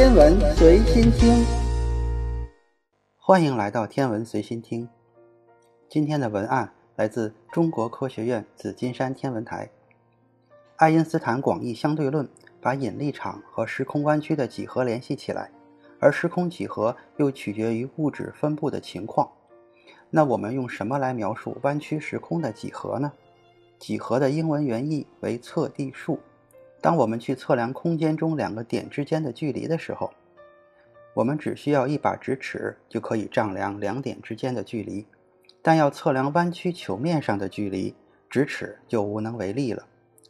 天文随心听，欢迎来到天文随心听。今天的文案来自中国科学院紫金山天文台。爱因斯坦广义相对论把引力场和时空弯曲的几何联系起来，而时空几何又取决于物质分布的情况。那我们用什么来描述弯曲时空的几何呢？几何的英文原意为测地数。当我们去测量空间中两个点之间的距离的时候，我们只需要一把直尺就可以丈量两点之间的距离。但要测量弯曲球面上的距离，直尺就无能为力了。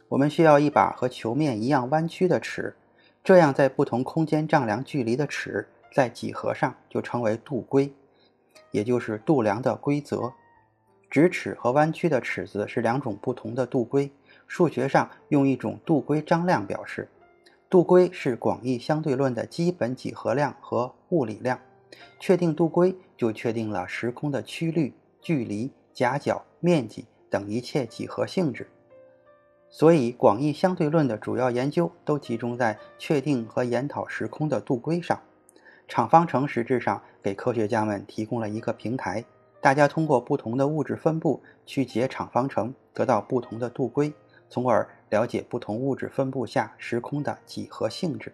我们需要一把和球面一样弯曲的尺，这样在不同空间丈量距离的尺，在几何上就称为度规，也就是度量的规则。直尺和弯曲的尺子是两种不同的度规。数学上用一种度规张量表示，度规是广义相对论的基本几何量和物理量。确定度规，就确定了时空的曲率、距离、夹角、面积等一切几何性质。所以，广义相对论的主要研究都集中在确定和研讨时空的度规上。场方程实质上给科学家们提供了一个平台，大家通过不同的物质分布去解场方程，得到不同的度规。从而了解不同物质分布下时空的几何性质。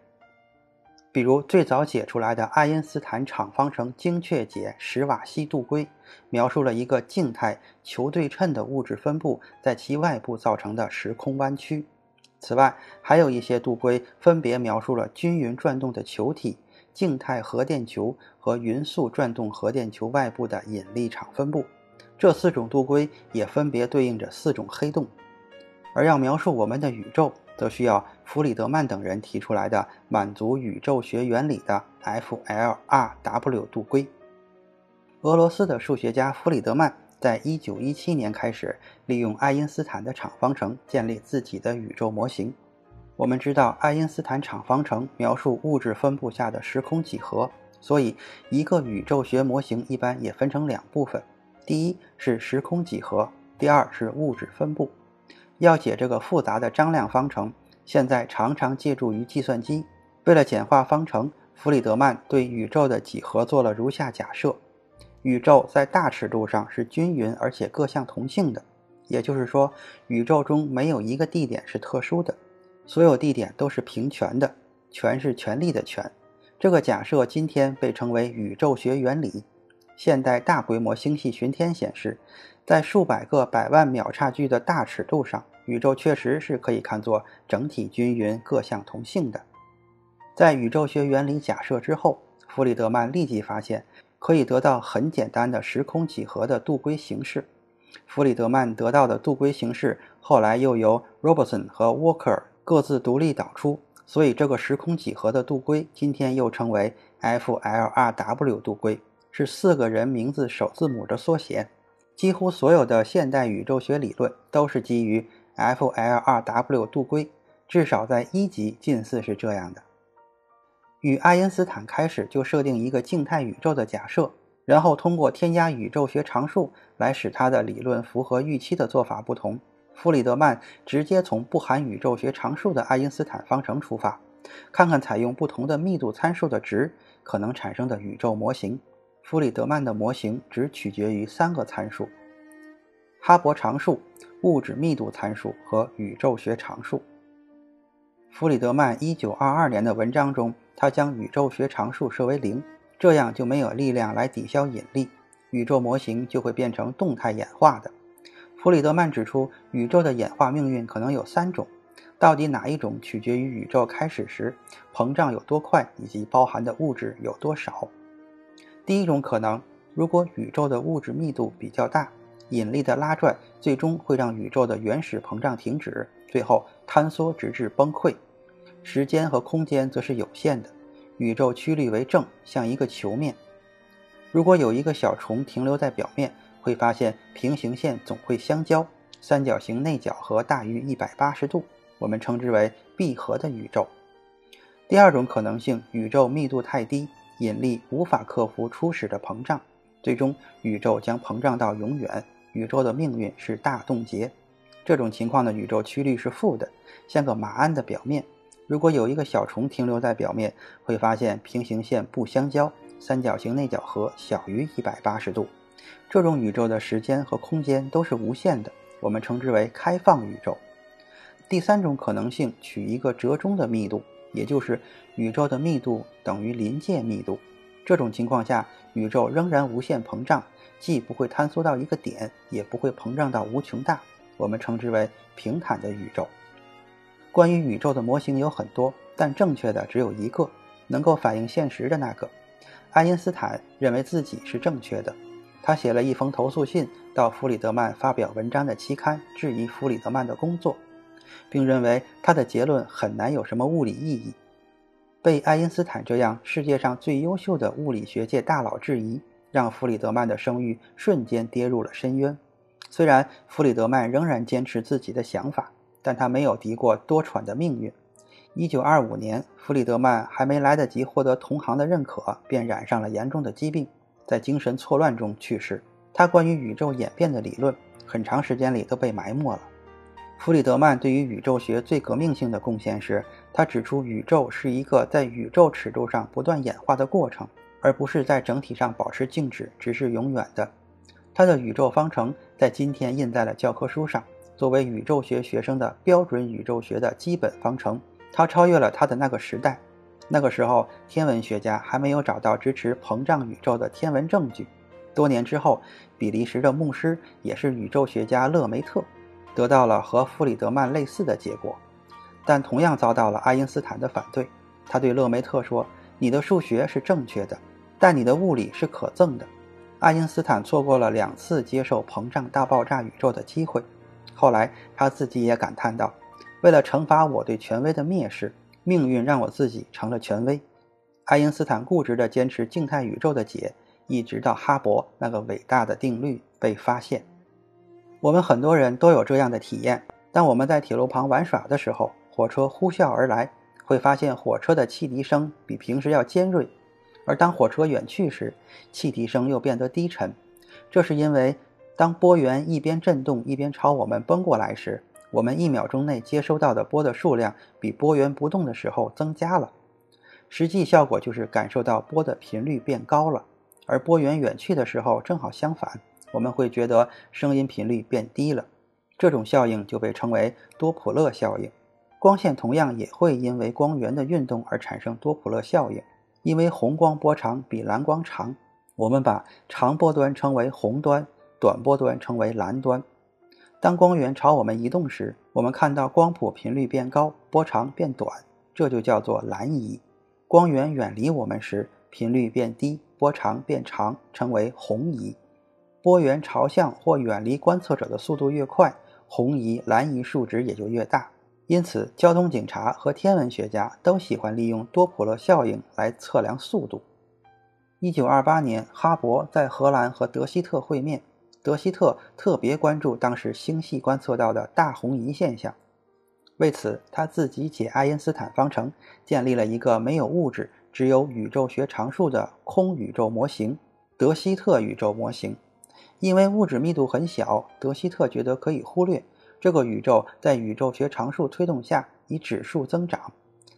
比如，最早解出来的爱因斯坦场方程精确解史瓦西度规，描述了一个静态球对称的物质分布在其外部造成的时空弯曲。此外，还有一些度规分别描述了均匀转动的球体、静态核电球和匀速转动核电球外部的引力场分布。这四种度规也分别对应着四种黑洞。而要描述我们的宇宙，则需要弗里德曼等人提出来的满足宇宙学原理的 F-L-R-W 度规。俄罗斯的数学家弗里德曼在1917年开始利用爱因斯坦的场方程建立自己的宇宙模型。我们知道，爱因斯坦场方程描述物质分布下的时空几何，所以一个宇宙学模型一般也分成两部分：第一是时空几何，第二是物质分布。要解这个复杂的张量方程，现在常常借助于计算机。为了简化方程，弗里德曼对宇宙的几何做了如下假设：宇宙在大尺度上是均匀而且各项同性的，也就是说，宇宙中没有一个地点是特殊的，所有地点都是平权的，权是权力的权。这个假设今天被称为宇宙学原理。现代大规模星系巡天显示。在数百个百万秒差距的大尺度上，宇宙确实是可以看作整体均匀、各项同性的。在宇宙学原理假设之后，弗里德曼立即发现可以得到很简单的时空几何的度规形式。弗里德曼得到的度规形式后来又由 Robertson 和 Walker 各自独立导出，所以这个时空几何的度规今天又称为 F-L-R-W 度规，是四个人名字首字母的缩写。几乎所有的现代宇宙学理论都是基于 F-L-R-W 度规，至少在一级近似是这样的。与爱因斯坦开始就设定一个静态宇宙的假设，然后通过添加宇宙学常数来使他的理论符合预期的做法不同，弗里德曼直接从不含宇宙学常数的爱因斯坦方程出发，看看采用不同的密度参数的值可能产生的宇宙模型。弗里德曼的模型只取决于三个参数：哈勃常数、物质密度参数和宇宙学常数。弗里德曼1922年的文章中，他将宇宙学常数设为零，这样就没有力量来抵消引力，宇宙模型就会变成动态演化的。弗里德曼指出，宇宙的演化命运可能有三种，到底哪一种取决于宇宙开始时膨胀有多快以及包含的物质有多少。第一种可能，如果宇宙的物质密度比较大，引力的拉拽最终会让宇宙的原始膨胀停止，最后坍缩直至崩溃。时间和空间则是有限的，宇宙曲率为正，像一个球面。如果有一个小虫停留在表面，会发现平行线总会相交，三角形内角和大于一百八十度，我们称之为闭合的宇宙。第二种可能性，宇宙密度太低。引力无法克服初始的膨胀，最终宇宙将膨胀到永远。宇宙的命运是大冻结。这种情况的宇宙曲率是负的，像个马鞍的表面。如果有一个小虫停留在表面，会发现平行线不相交，三角形内角和小于一百八十度。这种宇宙的时间和空间都是无限的，我们称之为开放宇宙。第三种可能性取一个折中的密度，也就是宇宙的密度等于临界密度。这种情况下，宇宙仍然无限膨胀，既不会坍缩到一个点，也不会膨胀到无穷大。我们称之为平坦的宇宙。关于宇宙的模型有很多，但正确的只有一个，能够反映现实的那个。爱因斯坦认为自己是正确的。他写了一封投诉信到弗里德曼发表文章的期刊，质疑弗里德曼的工作，并认为他的结论很难有什么物理意义。被爱因斯坦这样世界上最优秀的物理学界大佬质疑，让弗里德曼的声誉瞬间跌入了深渊。虽然弗里德曼仍然坚持自己的想法，但他没有敌过多舛的命运。一九二五年，弗里德曼还没来得及获得同行的认可，便染上了严重的疾病。在精神错乱中去世。他关于宇宙演变的理论，很长时间里都被埋没了。弗里德曼对于宇宙学最革命性的贡献是，他指出宇宙是一个在宇宙尺度上不断演化的过程，而不是在整体上保持静止，直至永远的。他的宇宙方程在今天印在了教科书上，作为宇宙学学生的标准宇宙学的基本方程。他超越了他的那个时代。那个时候，天文学家还没有找到支持膨胀宇宙的天文证据。多年之后，比利时的牧师，也是宇宙学家勒梅特，得到了和弗里德曼类似的结果，但同样遭到了爱因斯坦的反对。他对勒梅特说：“你的数学是正确的，但你的物理是可憎的。”爱因斯坦错过了两次接受膨胀大爆炸宇宙的机会。后来，他自己也感叹道：“为了惩罚我对权威的蔑视。”命运让我自己成了权威。爱因斯坦固执地坚持静态宇宙的解，一直到哈勃那个伟大的定律被发现。我们很多人都有这样的体验：当我们在铁路旁玩耍的时候，火车呼啸而来，会发现火车的汽笛声比平时要尖锐；而当火车远去时，汽笛声又变得低沉。这是因为，当波源一边震动一边朝我们奔过来时，我们一秒钟内接收到的波的数量比波源不动的时候增加了，实际效果就是感受到波的频率变高了。而波源远去的时候正好相反，我们会觉得声音频率变低了。这种效应就被称为多普勒效应。光线同样也会因为光源的运动而产生多普勒效应，因为红光波长比蓝光长，我们把长波端称为红端，短波端称为蓝端。当光源朝我们移动时，我们看到光谱频率变高，波长变短，这就叫做蓝移；光源远离我们时，频率变低，波长变长，称为红移。波源朝向或远离观测者的速度越快，红移、蓝移数值也就越大。因此，交通警察和天文学家都喜欢利用多普勒效应来测量速度。一九二八年，哈勃在荷兰和德希特会面。德希特特别关注当时星系观测到的大红移现象，为此他自己解爱因斯坦方程，建立了一个没有物质、只有宇宙学常数的空宇宙模型——德希特宇宙模型。因为物质密度很小，德希特觉得可以忽略这个宇宙在宇宙学常数推动下以指数增长。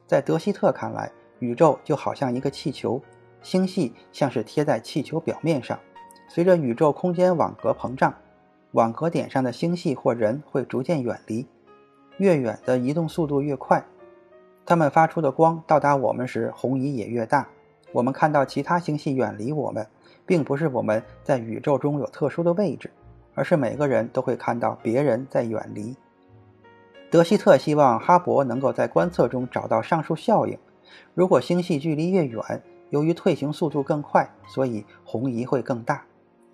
在德希特看来，宇宙就好像一个气球，星系像是贴在气球表面上。随着宇宙空间网格膨胀，网格点上的星系或人会逐渐远离，越远的移动速度越快。它们发出的光到达我们时，红移也越大。我们看到其他星系远离我们，并不是我们在宇宙中有特殊的位置，而是每个人都会看到别人在远离。德希特希望哈勃能够在观测中找到上述效应。如果星系距离越远，由于退行速度更快，所以红移会更大。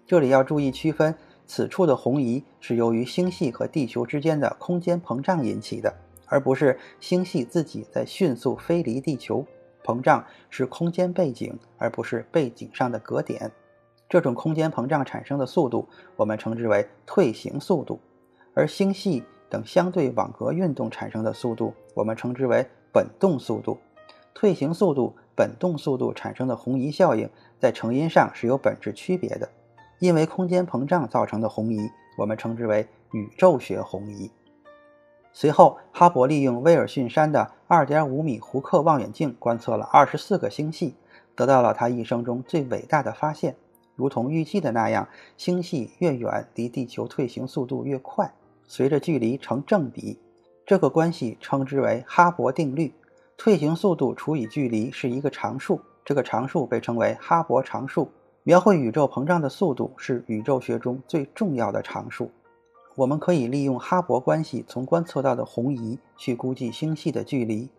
这里要注意区分，此处的红移是由于星系和地球之间的空间膨胀引起的，而不是星系自己在迅速飞离地球。膨胀是空间背景，而不是背景上的格点。这种空间膨胀产生的速度，我们称之为退行速度；而星系等相对网格运动产生的速度，我们称之为本动速度。退行速度、本动速度产生的红移效应，在成因上是有本质区别的。因为空间膨胀造成的红移，我们称之为宇宙学红移。随后，哈勃利用威尔逊山的2.5米胡克望远镜观测了24个星系，得到了他一生中最伟大的发现。如同预计的那样，星系越远，离地球退行速度越快，随着距离成正比。这个关系称之为哈勃定律。退行速度除以距离是一个常数，这个常数被称为哈勃常数。描绘宇宙膨胀的速度是宇宙学中最重要的常数。我们可以利用哈勃关系从观测到的红移去估计星系的距离，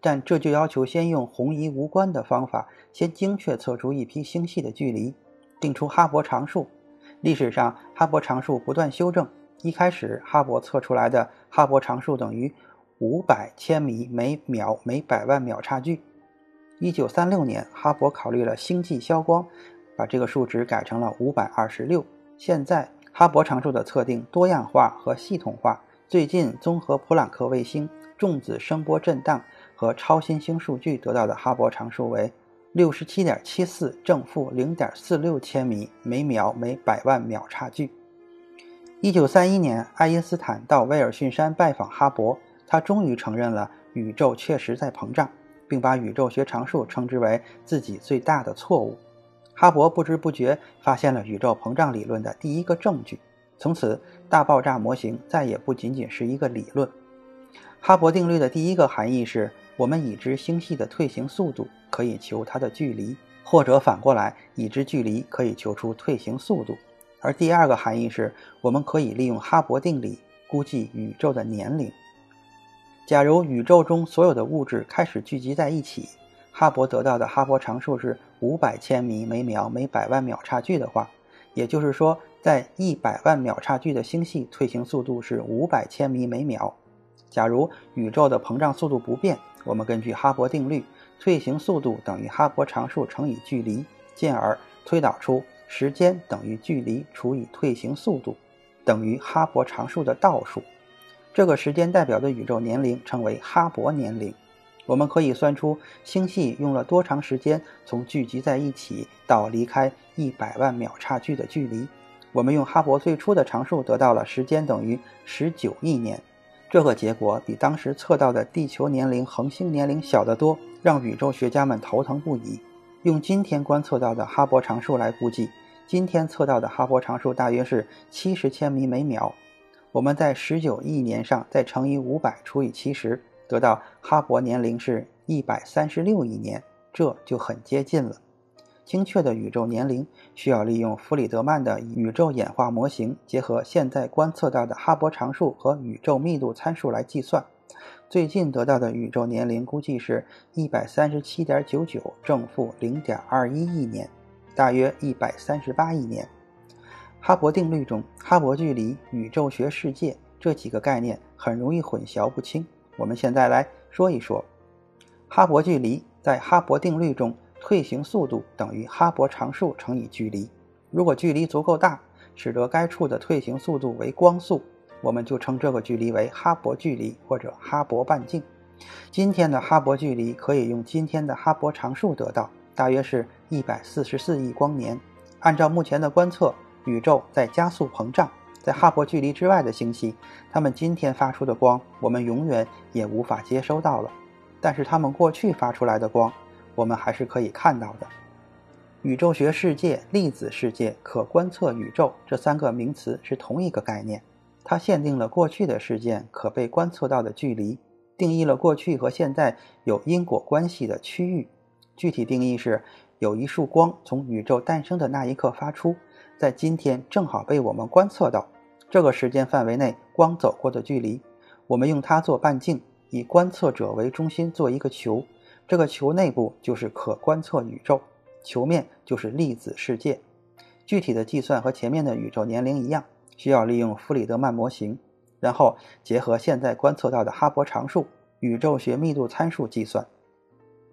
但这就要求先用红移无关的方法，先精确测出一批星系的距离。定出哈勃常数。历史上，哈勃常数不断修正。一开始，哈勃测出来的哈勃常数等于五百千米每秒每百万秒差距。一九三六年，哈勃考虑了星际消光，把这个数值改成了五百二十六。现在，哈勃常数的测定多样化和系统化。最近，综合普朗克卫星、重子声波震荡和超新星数据得到的哈勃常数为。六十七点七四正负零点四六千米每秒每百万秒差距。一九三一年，爱因斯坦到威尔逊山拜访哈勃，他终于承认了宇宙确实在膨胀，并把宇宙学常数称之为自己最大的错误。哈勃不知不觉发现了宇宙膨胀理论的第一个证据，从此大爆炸模型再也不仅仅是一个理论。哈勃定律的第一个含义是。我们已知星系的退行速度，可以求它的距离，或者反过来，已知距离可以求出退行速度。而第二个含义是，我们可以利用哈勃定理估计宇宙的年龄。假如宇宙中所有的物质开始聚集在一起，哈勃得到的哈勃常数是五百千米每秒每百万秒差距的话，也就是说，在一百万秒差距的星系退行速度是五百千米每秒。假如宇宙的膨胀速度不变，我们根据哈勃定律，退行速度等于哈勃常数乘以距离，进而推导出时间等于距离除以退行速度，等于哈勃常数的倒数。这个时间代表的宇宙年龄称为哈勃年龄。我们可以算出星系用了多长时间从聚集在一起到离开一百万秒差距的距离。我们用哈勃最初的常数得到了时间等于十九亿年。这个结果比当时测到的地球年龄、恒星年龄小得多，让宇宙学家们头疼不已。用今天观测到的哈勃常数来估计，今天测到的哈勃常数大约是七十千米每秒。我们在十九亿年上再乘以五百除以七十，得到哈勃年龄是一百三十六亿年，这就很接近了。精确的宇宙年龄需要利用弗里德曼的宇宙演化模型，结合现在观测到的哈勃常数和宇宙密度参数来计算。最近得到的宇宙年龄估计是一百三十七点九九正负零点二一亿年，大约一百三十八亿年。哈勃定律中，哈勃距离、宇宙学世界这几个概念很容易混淆不清。我们现在来说一说，哈勃距离在哈勃定律中。退行速度等于哈勃常数乘以距离。如果距离足够大，使得该处的退行速度为光速，我们就称这个距离为哈勃距离或者哈勃半径。今天的哈勃距离可以用今天的哈勃常数得到，大约是一百四十四亿光年。按照目前的观测，宇宙在加速膨胀。在哈勃距离之外的星系，它们今天发出的光，我们永远也无法接收到了。但是它们过去发出来的光，我们还是可以看到的。宇宙学世界、粒子世界、可观测宇宙这三个名词是同一个概念。它限定了过去的事件可被观测到的距离，定义了过去和现在有因果关系的区域。具体定义是：有一束光从宇宙诞生的那一刻发出，在今天正好被我们观测到。这个时间范围内光走过的距离，我们用它做半径，以观测者为中心做一个球。这个球内部就是可观测宇宙，球面就是粒子世界。具体的计算和前面的宇宙年龄一样，需要利用弗里德曼模型，然后结合现在观测到的哈勃常数、宇宙学密度参数计算。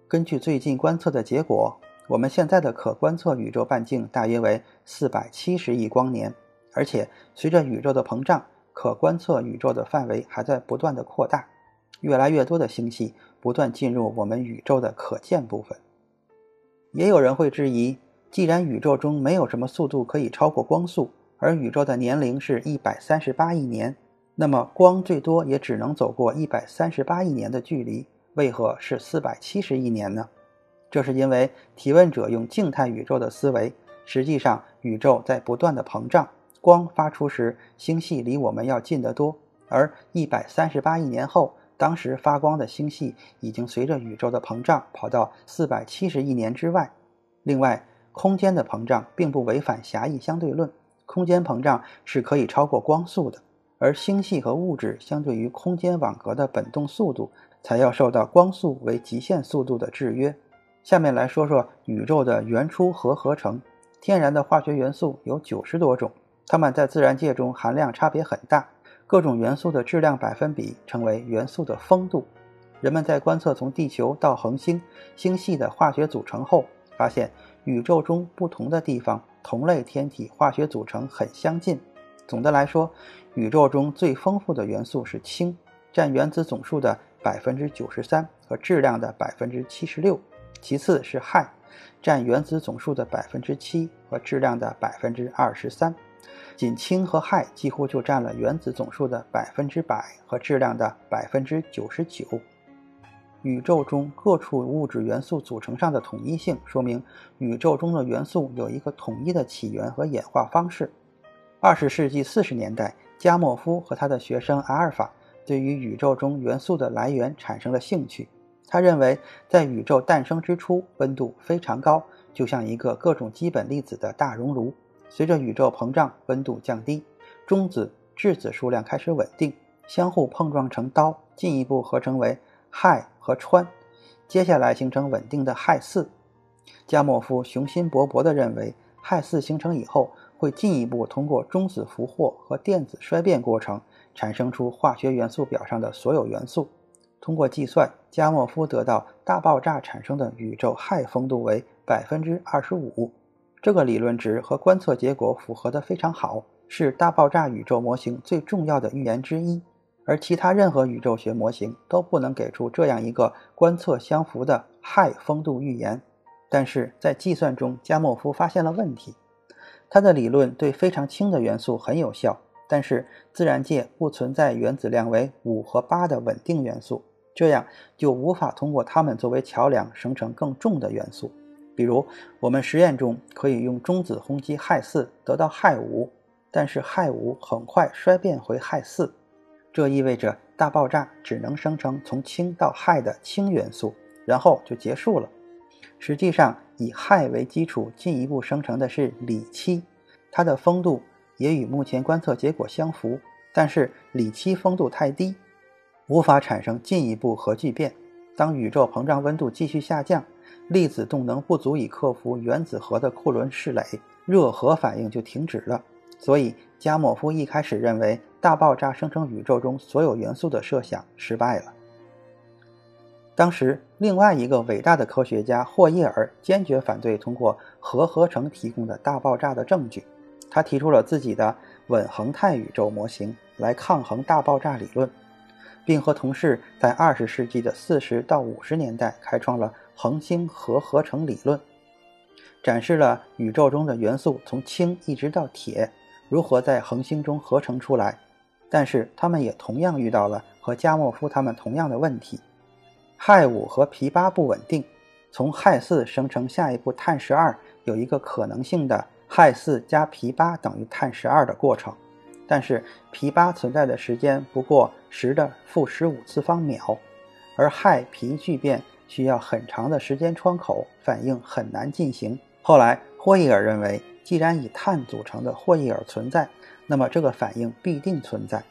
根据最近观测的结果，我们现在的可观测宇宙半径大约为四百七十亿光年，而且随着宇宙的膨胀，可观测宇宙的范围还在不断的扩大，越来越多的星系。不断进入我们宇宙的可见部分。也有人会质疑：既然宇宙中没有什么速度可以超过光速，而宇宙的年龄是一百三十八亿年，那么光最多也只能走过一百三十八亿年的距离。为何是四百七十亿年呢？这是因为提问者用静态宇宙的思维，实际上宇宙在不断的膨胀。光发出时，星系离我们要近得多，而一百三十八亿年后，当时发光的星系已经随着宇宙的膨胀跑到四百七十亿年之外。另外，空间的膨胀并不违反狭义相对论，空间膨胀是可以超过光速的。而星系和物质相对于空间网格的本动速度，才要受到光速为极限速度的制约。下面来说说宇宙的原初核合成。天然的化学元素有九十多种，它们在自然界中含量差别很大。各种元素的质量百分比称为元素的丰度。人们在观测从地球到恒星、星系的化学组成后，发现宇宙中不同的地方同类天体化学组成很相近。总的来说，宇宙中最丰富的元素是氢，占原子总数的百分之九十三和质量的百分之七十六。其次是氦，占原子总数的百分之七和质量的百分之二十三。仅氢和氦几乎就占了原子总数的百分之百和质量的百分之九十九。宇宙中各处物质元素组成上的统一性，说明宇宙中的元素有一个统一的起源和演化方式。二十世纪四十年代，加莫夫和他的学生阿尔法对于宇宙中元素的来源产生了兴趣。他认为，在宇宙诞生之初，温度非常高，就像一个各种基本粒子的大熔炉。随着宇宙膨胀，温度降低，中子、质子数量开始稳定，相互碰撞成氘，进一步合成为氦和氚，接下来形成稳定的氦四。加莫夫雄心勃勃地认为，氦四形成以后。会进一步通过中子俘获和电子衰变过程，产生出化学元素表上的所有元素。通过计算，加莫夫得到大爆炸产生的宇宙氦丰度为百分之二十五。这个理论值和观测结果符合得非常好，是大爆炸宇宙模型最重要的预言之一。而其他任何宇宙学模型都不能给出这样一个观测相符的氦丰度预言。但是在计算中，加莫夫发现了问题。他的理论对非常轻的元素很有效，但是自然界不存在原子量为五和八的稳定元素，这样就无法通过它们作为桥梁生成更重的元素。比如，我们实验中可以用中子轰击氦四得到氦五，但是氦五很快衰变回氦四，这意味着大爆炸只能生成从氢到氦的氢元素，然后就结束了。实际上，以氦为基础进一步生成的是锂七，它的丰度也与目前观测结果相符。但是锂七丰度太低，无法产生进一步核聚变。当宇宙膨胀温度继续下降，粒子动能不足以克服原子核的库伦势垒，热核反应就停止了。所以加莫夫一开始认为大爆炸生成宇宙中所有元素的设想失败了。当时，另外一个伟大的科学家霍伊尔坚决反对通过核合成提供的大爆炸的证据。他提出了自己的稳恒态宇宙模型来抗衡大爆炸理论，并和同事在20世纪的40到50年代开创了恒星核合成理论，展示了宇宙中的元素从氢一直到铁如何在恒星中合成出来。但是，他们也同样遇到了和加莫夫他们同样的问题。氦五和铍八不稳定，从氦四生成下一步碳十二有一个可能性的氦四加铍八等于碳十二的过程，但是铍八存在的时间不过十的负十五次方秒，而氦铍聚变需要很长的时间窗口，反应很难进行。后来霍伊尔认为，既然以碳组成的霍伊尔存在，那么这个反应必定存在。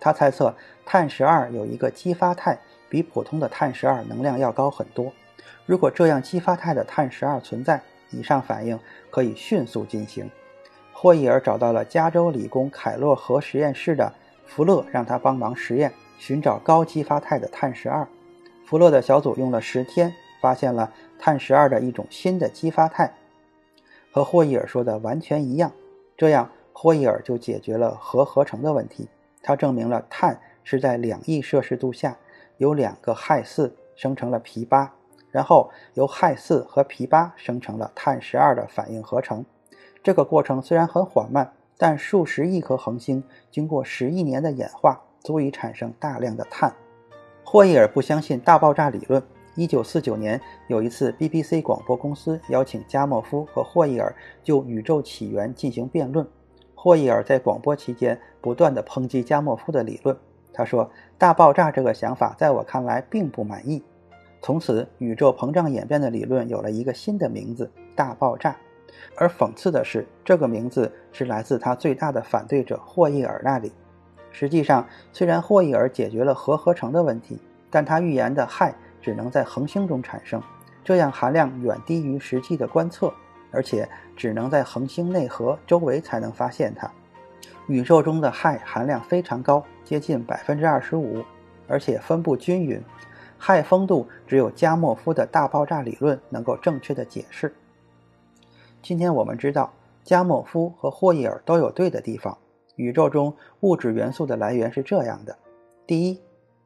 他猜测碳十二有一个激发态。比普通的碳十二能量要高很多。如果这样激发态的碳十二存在，以上反应可以迅速进行。霍伊尔找到了加州理工凯洛核实验室的福勒，让他帮忙实验，寻找高激发态的碳十二。福勒的小组用了十天，发现了碳十二的一种新的激发态，和霍伊尔说的完全一样。这样，霍伊尔就解决了核合成的问题。他证明了碳是在两亿摄氏度下。由两个氦四生成了铍八，然后由氦四和铍八生成了碳十二的反应合成。这个过程虽然很缓慢，但数十亿颗恒星经过十亿年的演化，足以产生大量的碳。霍伊尔不相信大爆炸理论。一九四九年，有一次，BBC 广播公司邀请加莫夫和霍伊尔就宇宙起源进行辩论。霍伊尔在广播期间不断地抨击加莫夫的理论。他说：“大爆炸这个想法在我看来并不满意。”从此，宇宙膨胀演变的理论有了一个新的名字——大爆炸。而讽刺的是，这个名字是来自他最大的反对者霍伊尔那里。实际上，虽然霍伊尔解决了核合成的问题，但他预言的氦只能在恒星中产生，这样含量远低于实际的观测，而且只能在恒星内核周围才能发现它。宇宙中的氦含量非常高，接近百分之二十五，而且分布均匀。氦丰度只有加莫夫的大爆炸理论能够正确的解释。今天我们知道，加莫夫和霍伊尔都有对的地方。宇宙中物质元素的来源是这样的：第一，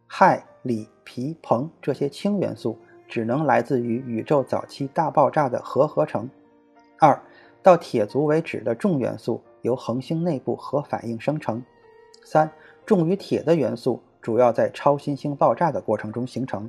氦、锂、铍、硼这些氢元素只能来自于宇宙早期大爆炸的核合成；二，到铁族为止的重元素由恒星内部核反应生成；三，重于铁的元素主要在超新星爆炸的过程中形成。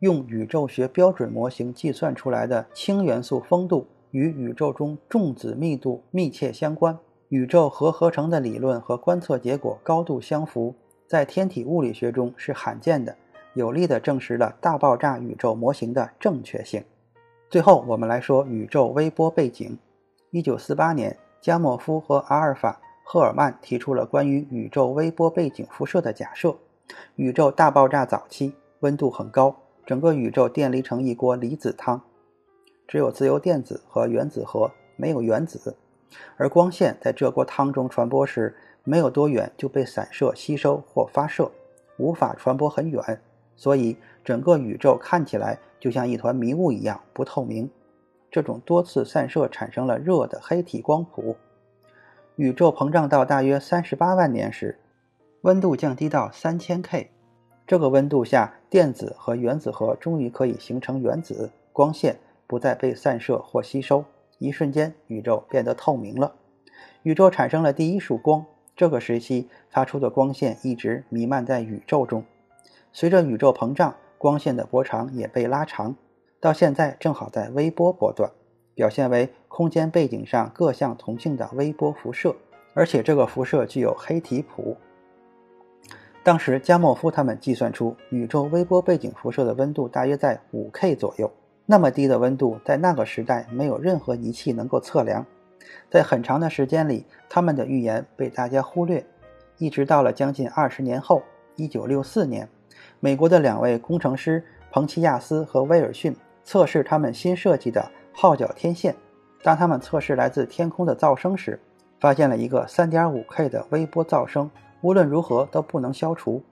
用宇宙学标准模型计算出来的氢元素丰度与宇宙中重子密度密切相关。宇宙核合成的理论和观测结果高度相符，在天体物理学中是罕见的，有力地证实了大爆炸宇宙模型的正确性。最后，我们来说宇宙微波背景。一九四八年，加莫夫和阿尔法·赫尔曼提出了关于宇宙微波背景辐射的假设：宇宙大爆炸早期温度很高，整个宇宙电离成一锅离子汤，只有自由电子和原子核，没有原子。而光线在这锅汤中传播时，没有多远就被散射、吸收或发射，无法传播很远，所以整个宇宙看起来就像一团迷雾一样不透明。这种多次散射产生了热的黑体光谱。宇宙膨胀到大约三十八万年时，温度降低到三千 K，这个温度下，电子和原子核终于可以形成原子，光线不再被散射或吸收。一瞬间，宇宙变得透明了，宇宙产生了第一束光。这个时期发出的光线一直弥漫在宇宙中。随着宇宙膨胀，光线的波长也被拉长，到现在正好在微波波段，表现为空间背景上各项同性的微波辐射，而且这个辐射具有黑体谱。当时加莫夫他们计算出宇宙微波背景辐射的温度大约在五 K 左右。那么低的温度，在那个时代没有任何仪器能够测量。在很长的时间里，他们的预言被大家忽略，一直到了将近二十年后，1964年，美国的两位工程师彭齐亚斯和威尔逊测试他们新设计的号角天线。当他们测试来自天空的噪声时，发现了一个 3.5K 的微波噪声，无论如何都不能消除。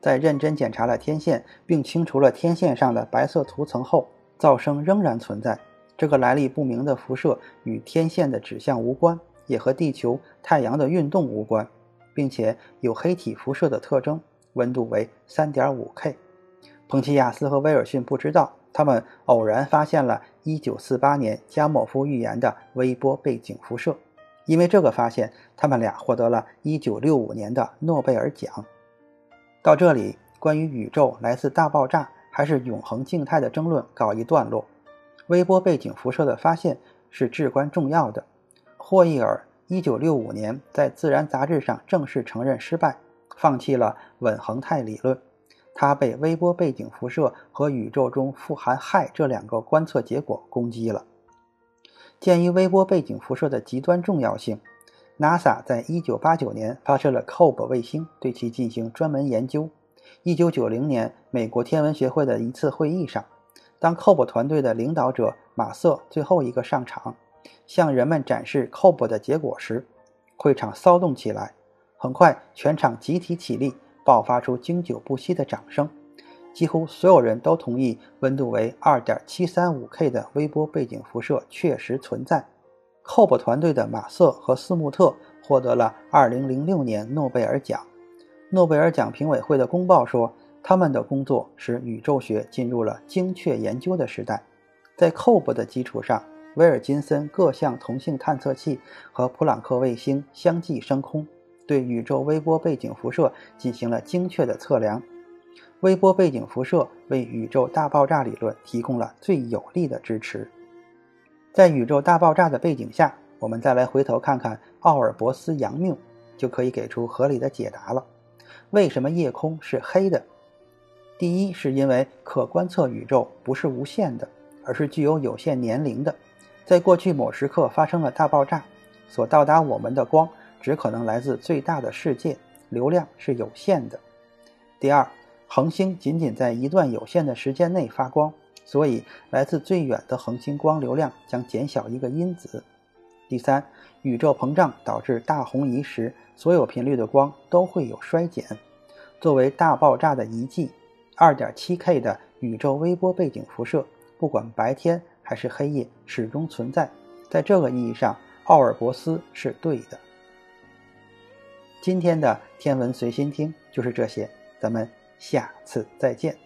在认真检查了天线，并清除了天线上的白色涂层后，噪声仍然存在，这个来历不明的辐射与天线的指向无关，也和地球、太阳的运动无关，并且有黑体辐射的特征，温度为三点五 K。彭齐亚斯和威尔逊不知道，他们偶然发现了1948年加莫夫预言的微波背景辐射，因为这个发现，他们俩获得了1965年的诺贝尔奖。到这里，关于宇宙来自大爆炸。还是永恒静态的争论告一段落。微波背景辐射的发现是至关重要的。霍伊尔1965年在《自然》杂志上正式承认失败，放弃了稳恒态理论。他被微波背景辐射和宇宙中富含氦这两个观测结果攻击了。鉴于微波背景辐射的极端重要性，NASA 在1989年发射了 COBE 卫星，对其进行专门研究。一九九零年，美国天文学会的一次会议上，当 COBE 团队的领导者马瑟最后一个上场，向人们展示 COBE 的结果时，会场骚动起来。很快，全场集体起立，爆发出经久不息的掌声。几乎所有人都同意，温度为二点七三五 K 的微波背景辐射确实存在。COBE 团队的马瑟和斯穆特获得了二零零六年诺贝尔奖。诺贝尔奖评委会的公报说，他们的工作使宇宙学进入了精确研究的时代。在 c o b 的基础上，威尔金森各项同性探测器和普朗克卫星相继升空，对宇宙微波背景辐射进行了精确的测量。微波背景辐射为宇宙大爆炸理论提供了最有力的支持。在宇宙大爆炸的背景下，我们再来回头看看奥尔伯斯杨谬，就可以给出合理的解答了。为什么夜空是黑的？第一，是因为可观测宇宙不是无限的，而是具有有限年龄的。在过去某时刻发生了大爆炸，所到达我们的光只可能来自最大的世界，流量是有限的。第二，恒星仅仅在一段有限的时间内发光，所以来自最远的恒星光流量将减小一个因子。第三，宇宙膨胀导致大红移时，所有频率的光都会有衰减。作为大爆炸的遗迹，2.7K 的宇宙微波背景辐射，不管白天还是黑夜，始终存在。在这个意义上，奥尔伯斯是对的。今天的天文随心听就是这些。咱们下次再见。